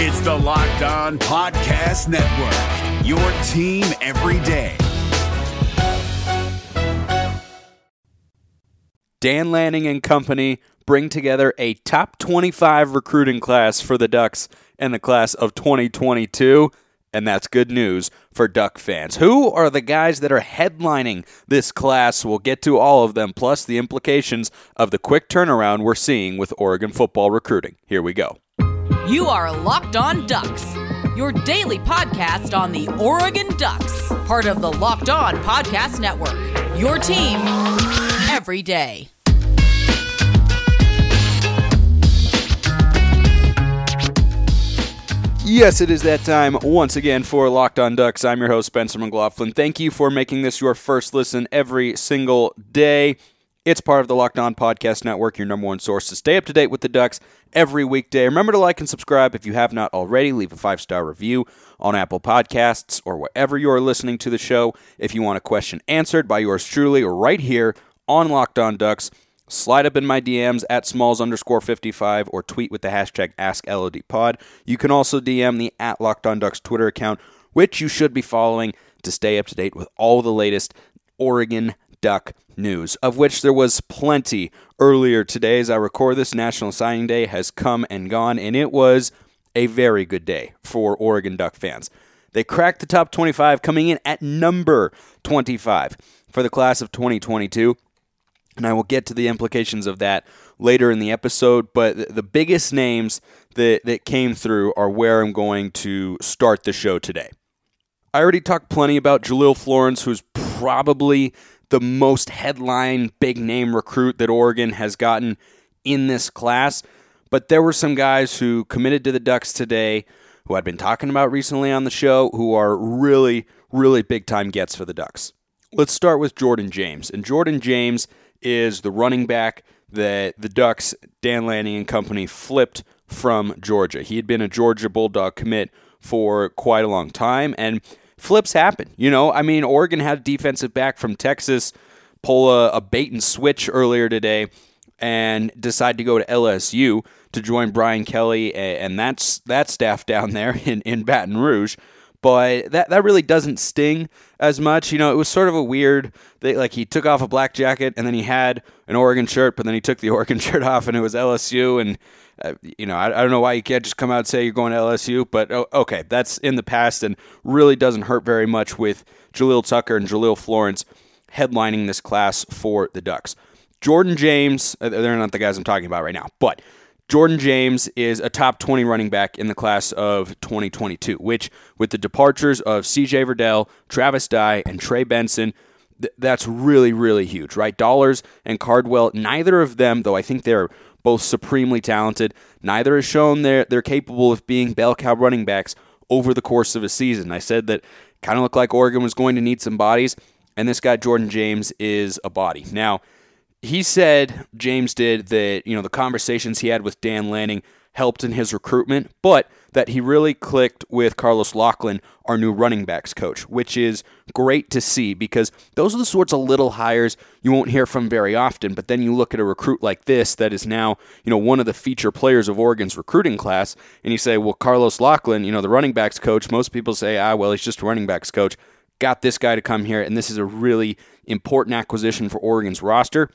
It's the Locked On Podcast Network, your team every day. Dan Lanning and company bring together a top 25 recruiting class for the Ducks in the class of 2022 and that's good news for Duck fans. Who are the guys that are headlining this class? We'll get to all of them, plus the implications of the quick turnaround we're seeing with Oregon football recruiting. Here we go. You are Locked On Ducks, your daily podcast on the Oregon Ducks, part of the Locked On Podcast Network. Your team every day. Yes, it is that time once again for Locked On Ducks. I'm your host, Spencer McLaughlin. Thank you for making this your first listen every single day. It's part of the Locked On Podcast Network, your number one source to stay up to date with the Ducks every weekday. Remember to like and subscribe if you have not already. Leave a five star review on Apple Podcasts or wherever you are listening to the show. If you want a question answered by yours truly, right here on Locked On Ducks slide up in my DMs at smalls underscore 55 or tweet with the hashtag AskLODPod. You can also DM the at Locked On Ducks Twitter account, which you should be following to stay up to date with all the latest Oregon Duck news, of which there was plenty earlier today. As I record this, National Signing Day has come and gone, and it was a very good day for Oregon Duck fans. They cracked the top 25, coming in at number 25 for the class of 2022 and I will get to the implications of that later in the episode. But the biggest names that, that came through are where I'm going to start the show today. I already talked plenty about Jahlil Florence, who's probably the most headline big name recruit that Oregon has gotten in this class. But there were some guys who committed to the Ducks today who I'd been talking about recently on the show who are really, really big time gets for the Ducks. Let's start with Jordan James. And Jordan James is the running back that the Ducks, Dan Lanning and company, flipped from Georgia. He had been a Georgia Bulldog commit for quite a long time, and flips happen. You know, I mean, Oregon had a defensive back from Texas pull a, a bait and switch earlier today and decide to go to LSU to join Brian Kelly and that's that staff down there in, in Baton Rouge but that that really doesn't sting as much. You know, it was sort of a weird. Like he took off a black jacket and then he had an Oregon shirt, but then he took the Oregon shirt off and it was LSU. And uh, you know, I, I, don't know why you can't just come out and say you're going to LSU, but oh, okay, that's in the past and really doesn't hurt very much with Jahlil Tucker and Jahlil Florence headlining this class for the Ducks. Jordan James, uh, they're not the guys I'm talking about right now, but Jordan James is a top 20 running back in the class of 2022, which, with the departures of CJ Verdell, Travis Dye, and Trey Benson, th- that's really, really huge, right? Dollars and Cardwell, neither of them, though I think they're both supremely talented, neither has shown they're, they're capable of being bell cow running backs over the course of a season. I said that kind of looked like Oregon was going to need some bodies, and this guy, Jordan James, is a body. Now, he said James did that you know the conversations he had with Dan Lanning helped in his recruitment, but that he really clicked with Carlos Locklyn, our new running backs coach, which is great to see because those are the sorts of little hires you won't hear from very often. But then you look at a recruit like this that is now, you know, one of the feature players of Oregon's recruiting class, and you say, well, Carlos Locklyn, you know, the running backs coach, most people say, ah, well, he's just a running backs coach. Got this guy to come here, and this is a really important acquisition for Oregon's roster.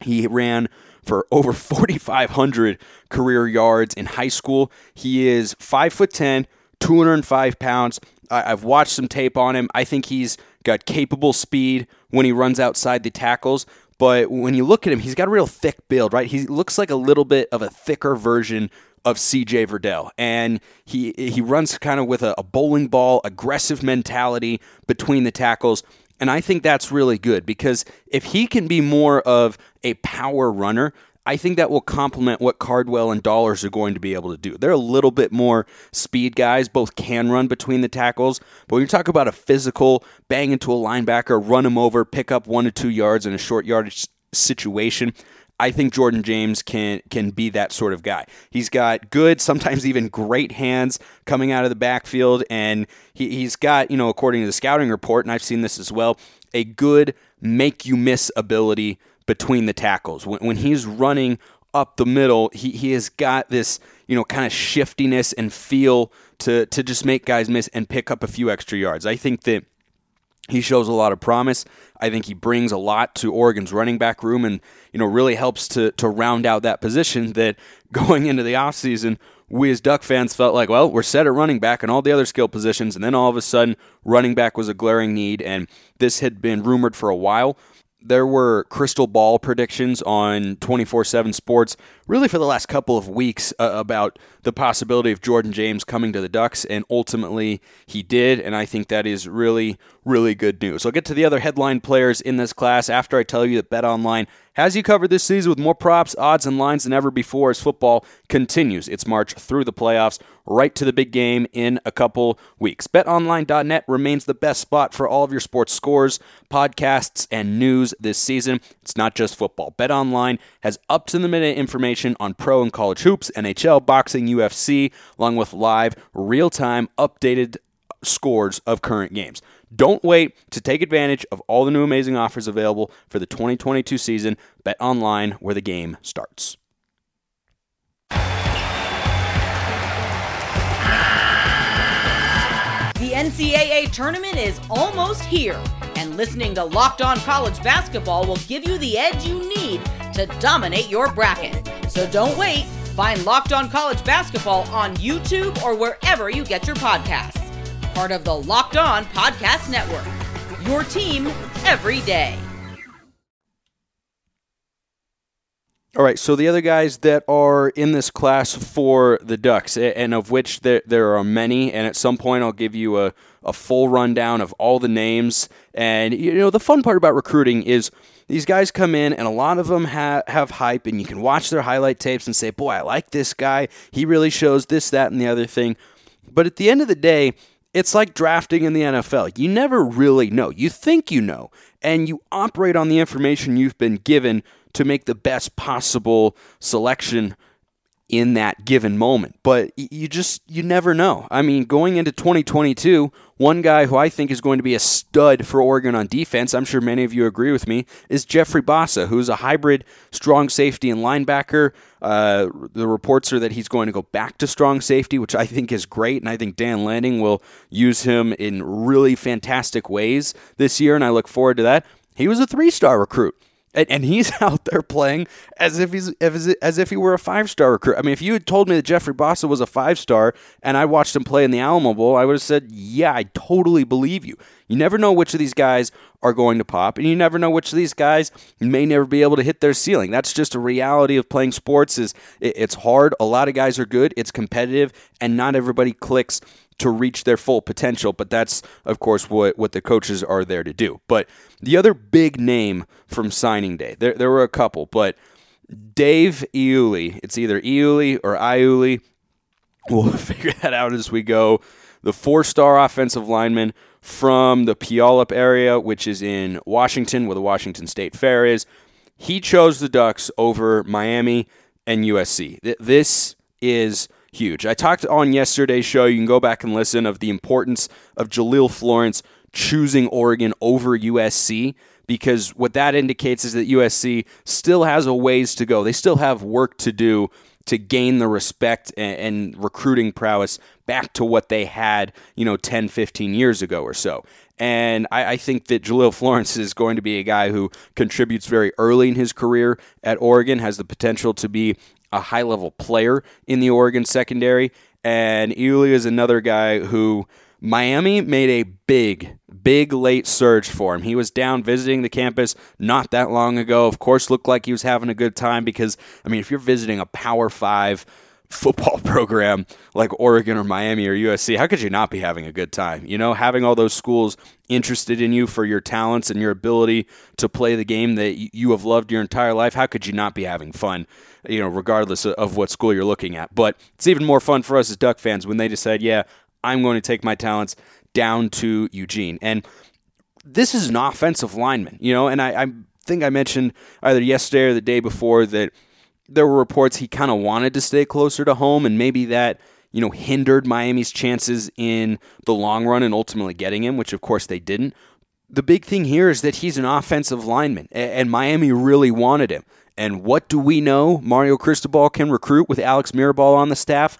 He ran for over 4,500 career yards in high school. He is 5 foot 10, 205 pounds. I've watched some tape on him. I think he's got capable speed when he runs outside the tackles. But when you look at him, he's got a real thick build, right? He looks like a little bit of a thicker version of CJ Verdell. And he he runs kind of with a, a bowling ball aggressive mentality between the tackles. And I think that's really good because if he can be more of a power runner, I think that will complement what Cardwell and Dollars are going to be able to do. They're a little bit more speed guys, both can run between the tackles. But when you talk about a physical, bang into a linebacker, run him over, pick up one to two yards in a short yardage situation, I think Jordan James can can be that sort of guy. He's got good, sometimes even great hands coming out of the backfield, and he, he's got, you know, according to the scouting report, and I've seen this as well, a good make you miss ability between the tackles. When, when he's running up the middle. He he has got this, you know, kind of shiftiness and feel to to just make guys miss and pick up a few extra yards. I think that he shows a lot of promise. I think he brings a lot to Oregon's running back room and, you know, really helps to to round out that position that going into the offseason, we as Duck fans felt like, well, we're set at running back and all the other skill positions, and then all of a sudden running back was a glaring need, and this had been rumored for a while there were crystal ball predictions on 24 7 sports really for the last couple of weeks uh, about the possibility of Jordan James coming to the Ducks, and ultimately he did, and I think that is really, really good news. I'll get to the other headline players in this class after I tell you that Bet Online has you covered this season with more props, odds, and lines than ever before as football continues its march through the playoffs right to the big game in a couple weeks. BetOnline.net remains the best spot for all of your sports scores, podcasts, and news this season. It's not just football. BetOnline has up to the minute information on pro and college hoops, NHL, boxing, UFC, along with live, real time, updated scores of current games. Don't wait to take advantage of all the new amazing offers available for the 2022 season. Bet online where the game starts. The NCAA tournament is almost here, and listening to Locked On College Basketball will give you the edge you need to dominate your bracket. So don't wait. Find Locked On College Basketball on YouTube or wherever you get your podcasts. Part of the Locked On Podcast Network. Your team every day. All right, so the other guys that are in this class for the Ducks, and of which there, there are many, and at some point I'll give you a, a full rundown of all the names. And, you know, the fun part about recruiting is these guys come in, and a lot of them ha- have hype, and you can watch their highlight tapes and say, boy, I like this guy. He really shows this, that, and the other thing. But at the end of the day, it's like drafting in the NFL. You never really know. You think you know, and you operate on the information you've been given to make the best possible selection in that given moment. But you just you never know. I mean, going into 2022, one guy who I think is going to be a stud for Oregon on defense, I'm sure many of you agree with me, is Jeffrey Bassa, who's a hybrid strong safety and linebacker. Uh, the reports are that he's going to go back to strong safety, which I think is great, and I think Dan Lanning will use him in really fantastic ways this year, and I look forward to that. He was a three-star recruit and, he's out there playing as if he's as, if he were a five star recruit. I mean, if you had told me that Jeffrey Bassa was a five star and I watched him play in the Alamo Bowl, I would have said, "Yeah, I totally believe you." You never know which of these guys are going to pop, and you never know which of these guys may never be able to hit their ceiling. That's just a reality of playing sports. Is it's hard. A lot of guys are good. It's competitive, and not everybody clicks to reach their full potential. But that's, of course, what, what the coaches are there to do. But the other big name from signing day, there, there were a couple, but Dave Iuli, it's either Iuli or Iuli. We'll figure that out as we go. The four star offensive lineman from the Puyallup area, which is in Washington, where the Washington State Fair is. He chose the Ducks over Miami and USC. This is huge. I talked on yesterday's show, you can go back and listen, of the importance of Jahlil Florence choosing Oregon over USC because what that indicates is that USC still has a ways to go. They still have work to do to gain the respect and, and, recruiting prowess back to what they had, you know, 10, 15 years ago or so. And I, I, think that Jahlil Florence is going to be a guy who contributes very early in his career at Oregon, has the potential to be a high level player in the Oregon secondary. And Iuli is another guy who Miami made a big, big late surge for him. He was down visiting the campus not that long ago. Of course, looked like he was having a good time because, I mean, if you're visiting a Power Five football program like Oregon or Miami or USC, how could you not be having a good time? You know, having all those schools interested in you for your talents and your ability to play the game that you have loved your entire life, how could you not be having fun? You know, regardless of what school you're looking at. But it's even more fun for us as Duck fans when they decide, yeah, I'm going to take my talents down to Eugene. And this is an offensive lineman, you know, and I, I think I mentioned either yesterday or the day before that there were reports he kind of wanted to stay closer to home, and maybe that you know hindered Miami's chances in the long run and ultimately getting him, which of course they didn't. The big thing here is that he's an offensive lineman, and Miami really wanted him. And what do we know Mario Cristobal can recruit with Alex Mirabal on the staff?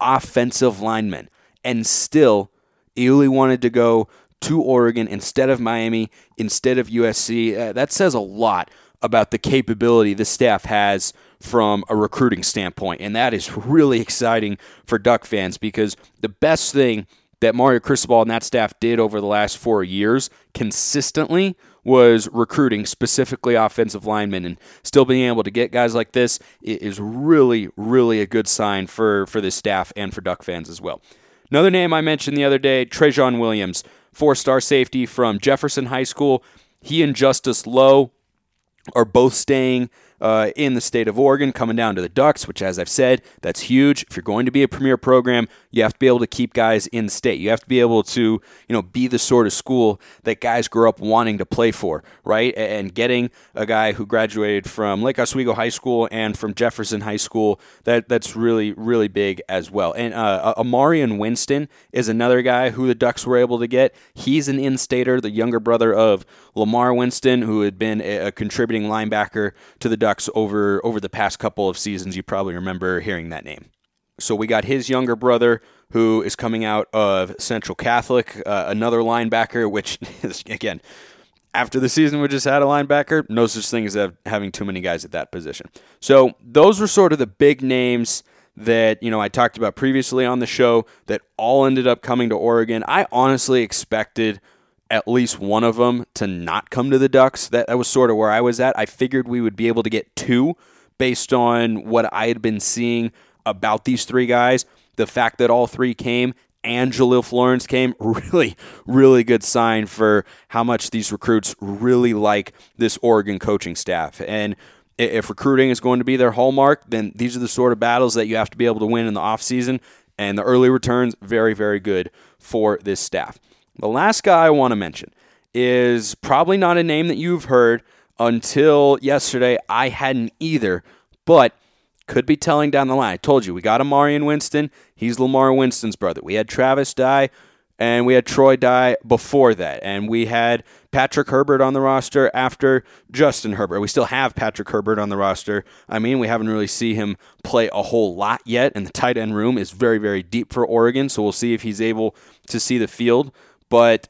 Offensive linemen. And still, Iuli wanted to go to Oregon instead of Miami, instead of USC. Uh, that says a lot about the capability the staff has from a recruiting standpoint. And that is really exciting for Duck fans because the best thing that Mario Cristobal and that staff did over the last four years consistently was recruiting specifically offensive linemen and still being able to get guys like this is really really a good sign for for this staff and for duck fans as well another name i mentioned the other day Trejon williams four star safety from jefferson high school he and Justius Lowe are both staying uh, in the state of Oregon, coming down to the Ducks, which, as I've said, that's huge. If you're going to be a premier program, you have to be able to keep guys in state. You have to be able to, you know, be the sort of school that guys grow up wanting to play for, right? And getting a guy who graduated from Lake Oswego High School and from Jefferson High School, that that's really really big as well. And uh, Amarian Winston is another guy who the Ducks were able to get. He's an in-stater, the younger brother of Lamar Winston, who had been a, a contributing linebacker to the Ducks over over the past couple of seasons. You probably remember hearing that name. So we got his younger brother who is coming out of Central Catholic, uh, another linebacker, which is, again, after the season we just had a linebacker, no such thing as having too many guys at that position. So those were sort of the big names that you know I talked about previously on the show that all ended up coming to Oregon. I honestly expected at least one of them to not come to the Ducks. That, that was sort of where I was at. I figured we would be able to get two based on what I had been seeing about these three guys. The fact that all three came and Florence came, really, really good sign for how much these recruits really like this Oregon coaching staff. And if recruiting is going to be their hallmark, then these are the sort of battles that you have to be able to win in the offseason. And the early returns, very, very good for this staff. The last guy I want to mention is probably not a name that you've heard until yesterday. I hadn't either, but could be telling down the line. I told you, we got Amarian Winston. He's Lamar Winston's brother. We had Travis Dye and we had Troy Dye before that. And we had Patrick Herbert on the roster after Justin Herbert. We still have Patrick Herbert on the roster. I mean, we haven't really seen him play a whole lot yet, and the tight end room is very, very deep for Oregon. So we'll see if he's able to see the field. But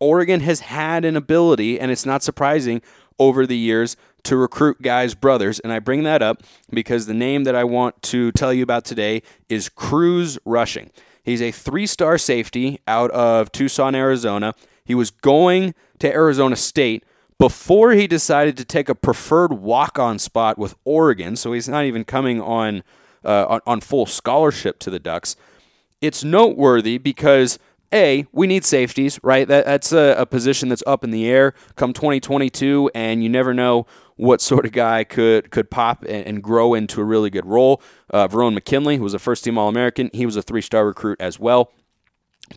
Oregon has had an ability, and it's not surprising over the years to recruit guys' brothers. And I bring that up because the name that I want to tell you about today is Cruz Rushing. He's a three star safety out of Tucson, Arizona. He was going to Arizona State before he decided to take a preferred walk on spot with Oregon. So he's not even coming on, uh, on, on full scholarship to the Ducks. It's noteworthy because a, we need safeties, right? That, that's a, a, position that's up in the air come 2022, and you never know what sort of guy could could pop and, and grow into a really good role. Uh, Verone McKinley, who was a first team All American, he was a three star recruit as well.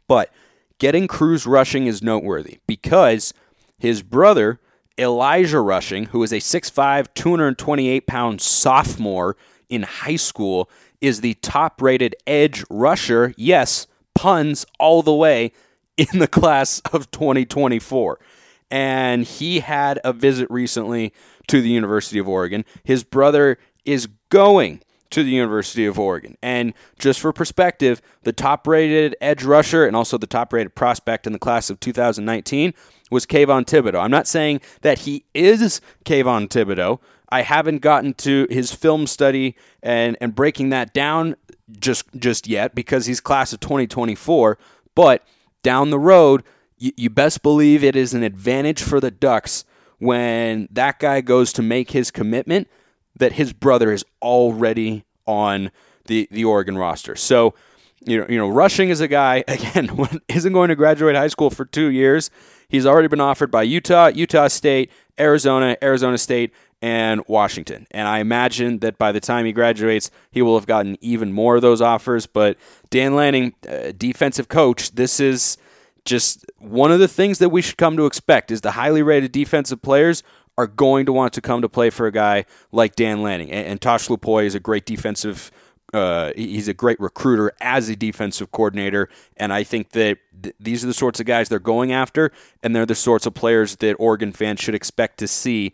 But getting Cruz rushing is noteworthy because his brother, Elijah Rushing, who is a 6'5, 228 pound sophomore in high school, is the top rated edge rusher. Yes puns all the way in the class of 2024. And he had a visit recently to the University of Oregon. His brother is going to the University of Oregon. And just for perspective, the top rated edge rusher and also the top rated prospect in the class of 2019 was Kayvon Thibodeaux. I'm not saying that he is Kayvon Thibodeaux. I haven't gotten to his film study and, and breaking that down just just yet because he's class of 2024. But down the road, you, you best believe it is an advantage for the Ducks when that guy goes to make his commitment that his brother is already on the the Oregon roster. So, you know, you know, Rushing is a guy again isn't going to graduate high school for 2 years. He's already been offered by Utah, Utah State, Arizona, Arizona State, and Washington. And I imagine that by the time he graduates, he will have gotten even more of those offers. But Dan Lanning, uh, defensive coach, this is just one of the things that we should come to expect is the highly rated defensive players are going to want to come to play for a guy like Dan Lanning. And, and Tosh Lupoi is a great defensive uh, he's a great recruiter as a defensive coordinator, and I think that th- these are the sorts of guys they're going after, and they're the sorts of players that Oregon fans should expect to see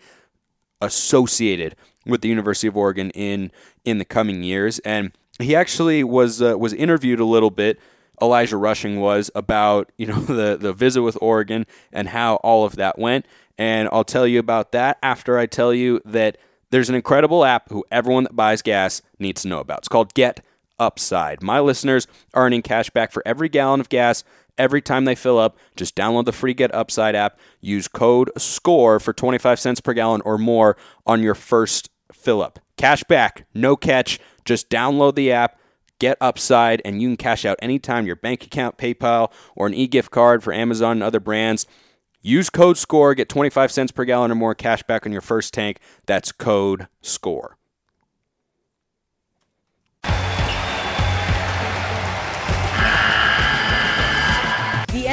associated with the University of Oregon in in the coming years. And he actually was uh, was interviewed a little bit. Elijah Rushing was about you know the the visit with Oregon and how all of that went. And I'll tell you about that after I tell you that there's an incredible app who everyone that buys gas needs to know about. It's called Get Upside. My listeners are earning cash back for every gallon of gas every time they fill up. Just download the free Get Upside app. Use code SCORE for 25 cents per gallon or more on your first fill up. Cash back, no catch. Just download the app, Get Upside, and you can cash out anytime your bank account, PayPal, or an e gift card for Amazon and other brands. Use code SCORE, get 25 cents per gallon or more cash back on your first tank. That's code SCORE.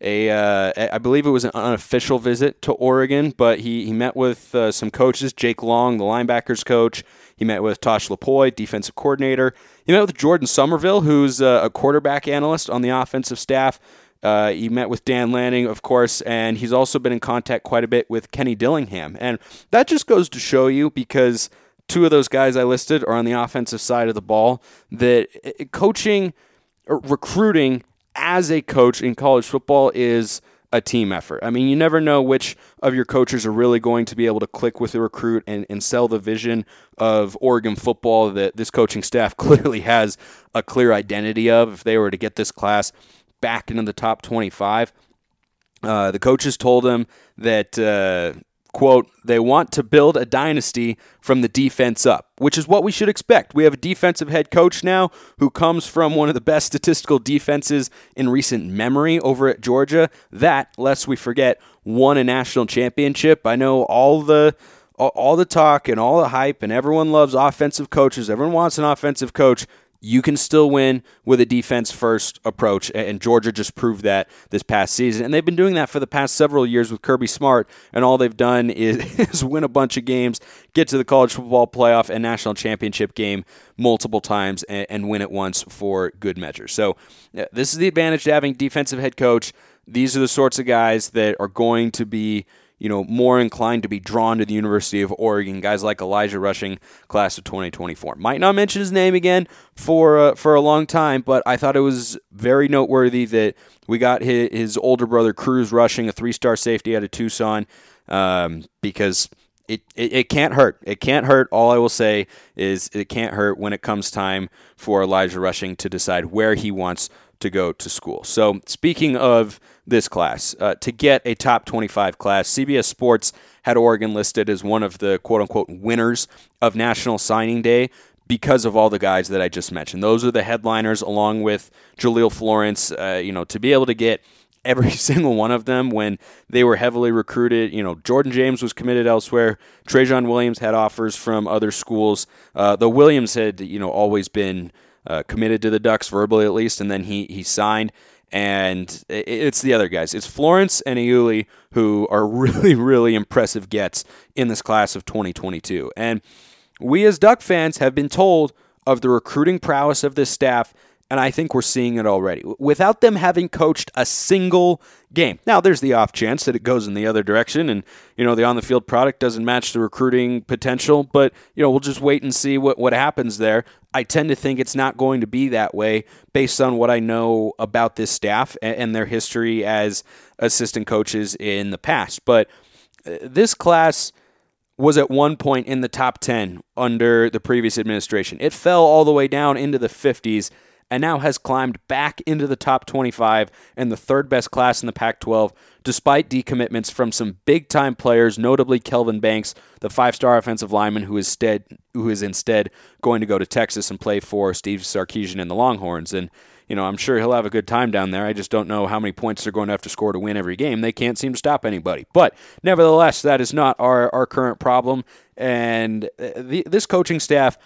a, uh, I believe it was an unofficial visit to Oregon, but he, he met with uh, some coaches, Jake Long, the linebackers coach. He met with Tosh Lupoi, defensive coordinator. He met with Jordan Somerville, who's uh, a quarterback analyst on the offensive staff. Uh, he met with Dan Lanning, of course, and he's also been in contact quite a bit with Kenny Dillingham. And that just goes to show you because two of those guys I listed are on the offensive side of the ball that uh, coaching, recruiting as a coach in college football is a team effort. I mean, you never know which of your coaches are really going to be able to click with the recruit and, and sell the vision of Oregon football that this coaching staff clearly has a clear identity of if they were to get this class back into the top 25. Uh, the coaches told him that uh, quote, they want to build a dynasty from the defense up, which is what we should expect. We have a defensive head coach now who comes from one of the best statistical defenses in recent memory over at Georgia. That, lest we forget, won a national championship. I know all the all the talk and all the hype and everyone loves offensive coaches. Everyone wants an offensive coach you can still win with a defense first approach. And Georgia just proved that this past season. And they've been doing that for the past several years with Kirby Smart. And all they've done is, is win a bunch of games, get to the college football playoff and national championship game multiple times, and, and win it once for good measure. So, this is the advantage to having defensive head coach. These are the sorts of guys that are going to be you know, more inclined to be drawn to the University of Oregon. Guys like Elijah Rushing, class of 2024. Might not mention his name again for uh, for a long time, but I thought it was very noteworthy that we got his, his older brother Cruz Rushing, a three-star safety out of Tucson, um, because. It, it, it, can't hurt. It can't hurt. All I will say is it can't hurt when it comes time for Elijah Rushing to decide where he wants to go to school. So, speaking of this class, uh, to get a top 25 class, CBS Sports had Oregon listed as one of the quote unquote winners of National Signing Day because of all the guys that I just mentioned. Those are the headliners, along with Jahlil Florence. Uh, you know, to be able to get every single one of them when they were heavily recruited. You know, Jordan James was committed elsewhere. Trejon Williams had offers from other schools. Uh, though Williams had, you know, always been uh, committed to the Ducks verbally at least, and then he he signed. And it's the other guys. It's Florence and Iuli who are really, really impressive gets in this class of 2022. And we as Duck fans have been told of the recruiting prowess of this staff and I think we're seeing it already. Without them having coached a single game. Now, there's the off chance that it goes in the other direction and, you know, the on the field product doesn't match the recruiting potential, but, you know, we'll just wait and see what, what happens there. I tend to think it's not going to be that way based on what I know about this staff and their history as assistant coaches in the past. But uh, this class was at one point in the top 10 under the previous administration. It fell all the way down into the 50s and now has climbed back into the top 25 and the third best class in the Pac 12, despite decommitments from some big time players, notably Kelvin Banks, the five star offensive lineman who is, instead, who is instead going to go to Texas and play for Steve Sarkisian and the Longhorns. And you know, I'm sure he'll have a good time down there. I just don't know how many points they're going to have to score to win every game. They can't seem to stop anybody. But nevertheless, that is not our, our current problem. And uh, the, this coaching staff,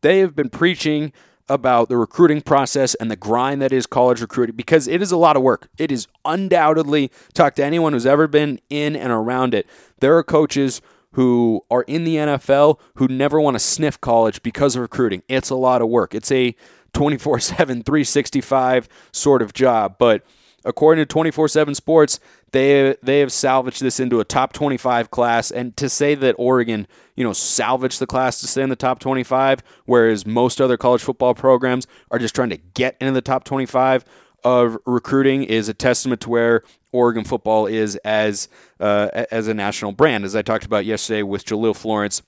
they have been preaching about the recruiting process and the grind that is college recruiting because it is a lot of work. It is undoubtedly, talk to anyone who's ever been in and around it. There are coaches who are in the NFL who never want to sniff college because of recruiting. It's a lot of work. It's a 24 7, 365 sort of job. But according to 24 7 Sports, they, they have salvaged this into a top 25 class. And to say that Oregon, you know, salvaged the class to stay in the top 25, whereas most other college football programs are just trying to get into the top 25 of recruiting is a testament to where Oregon football is as uh, as a national brand. As I talked about yesterday with Jahlil Florence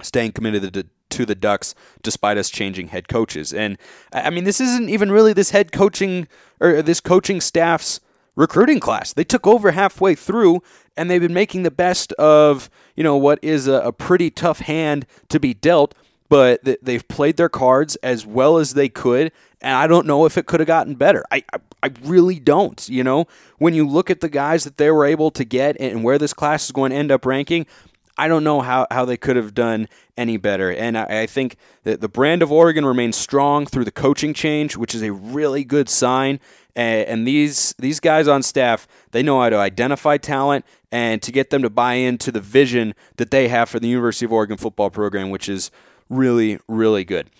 staying committed to, to the Ducks despite us changing head coaches. And I mean, this isn't even really this head coaching or this coaching staff's recruiting class. They took over halfway through and they've been making the best of, you know, what is a, a pretty tough hand to be dealt, but they've played their cards as well as they could. And I don't know if it could have gotten better. I, I, I really don't. You know, when you look at the guys that they were able to get and where this class is going to end up ranking, I don't know how, how they could have done any better. And I, I, think that the brand of Oregon remains strong through the coaching change, which is a really good sign. And, and these these guys on staff, they know how to identify talent and to get them to buy into the vision that they have for the University of Oregon football program, which is really, really good.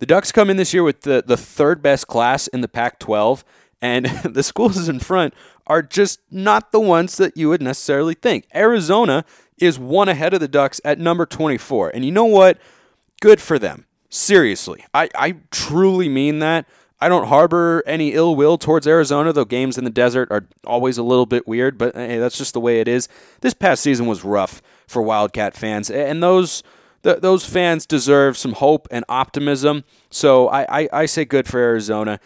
The Ducks come in this year with the, the third best class in the Pac 12, and the schools in front are just not the ones that you would necessarily think. Arizona is one ahead of the Ducks at number 24. And you know what? Good for them. Seriously. I, I truly mean that. I don't harbor any ill will towards Arizona, though games in the desert are always a little bit weird, but hey, that's just the way it is. This past season was rough for Wildcat fans, and those those fans deserve some hope and optimism. So I, I, I say good for Arizona.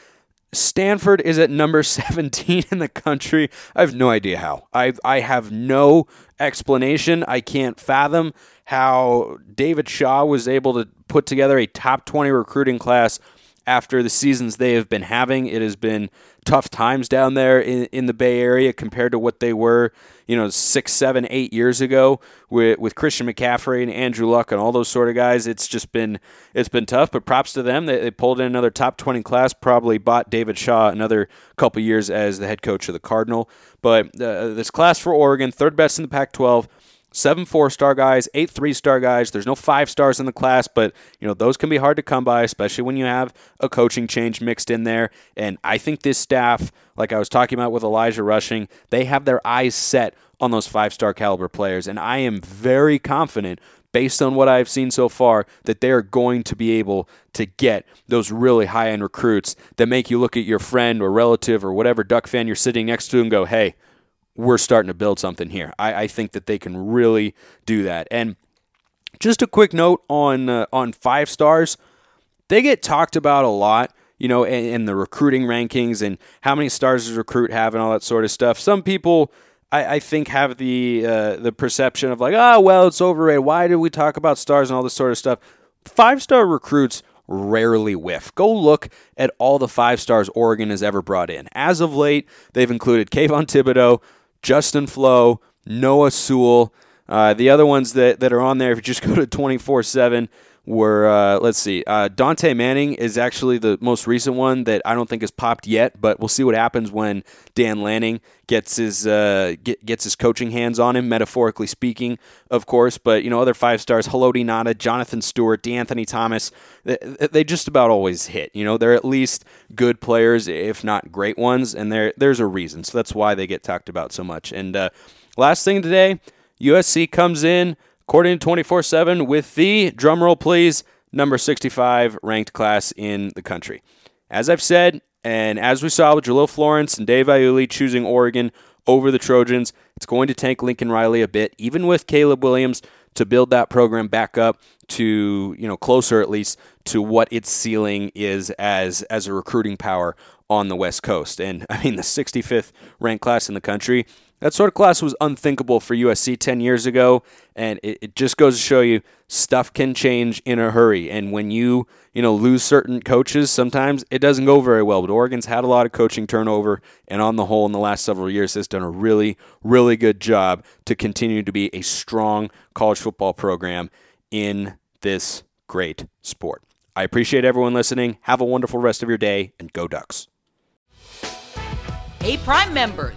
Stanford is at number 17 in the country. I have no idea how. I I have no explanation. I can't fathom how David Shaw was able to put together a top 20 recruiting class after the seasons they have been having. It has been tough times down there in, in the Bay Area compared to what they were, you know, six, seven, eight years ago with with Christian McCaffrey and Andrew Luck and all those sort of guys. It's just been it's been tough. But props to them. They, they pulled in another top twenty class. Probably bought David Shaw another couple years as the head coach of the Cardinal. But uh, this class for Oregon, third best in the Pac-12 seven four star guys, eight three star guys. There's no five stars in the class, but you know those can be hard to come by, especially when you have a coaching change mixed in there. And I think this staff, like I was talking about with Elijah Rushing, they have their eyes set on those five star caliber players, and I am very confident. Based on what I've seen so far, that they are going to be able to get those really high end recruits that make you look at your friend or relative or whatever Duck fan you're sitting next to and go, hey, we're starting to build something here. I, I think that they can really do that. And just a quick note on uh, on five stars, they get talked about a lot, you know, in, the recruiting rankings and how many stars does recruit have and all that sort of stuff. Some people. I, I think have the uh, the perception of like, oh well, it's overrated. Why do we talk about stars and all this sort of stuff? Five star recruits rarely whiff. Go look at all the five stars Oregon has ever brought in. As of late, they've included Kayvon Thibodeaux, Justin Flowe, Noah Sewell. Uh, the other ones that, that are on there, if you just go to 24 7, were, uh, let's see, uh, Dontae Manning is actually the most recent one that I don't think has popped yet, but we'll see what happens when Dan Lanning gets his uh, get, gets his coaching hands on him, metaphorically speaking, of course. But, you know, other five stars, Haloti Ngata, Jonathan Stewart, DeAnthony Thomas, they, they just about always hit. You know, they're at least good players, if not great ones, and there's a reason. So that's why they get talked about so much. And uh, last thing today, USC comes in according to 24 7, with the, drumroll please, number 65 ranked class in the country. As I've said, and as we saw with Jahlil Florence and Dave Iuli choosing Oregon over the Trojans, it's going to tank Lincoln Riley a bit, even with Caleb Williams, to build that program back up to, you know, closer at least to what its ceiling is as as a recruiting power on the West Coast. And I mean, the 65th ranked class in the country that sort of class was unthinkable for USC 10 years ago, and it, it, just goes to show you stuff can change in a hurry. And when you, you know, lose certain coaches, sometimes it doesn't go very well. But Oregon's had a lot of coaching turnover, and on the whole, in the last several years, has done a really, really good job to continue to be a strong college football program in this great sport. I appreciate everyone listening. Have a wonderful rest of your day, and go Ducks. Hey, Prime members,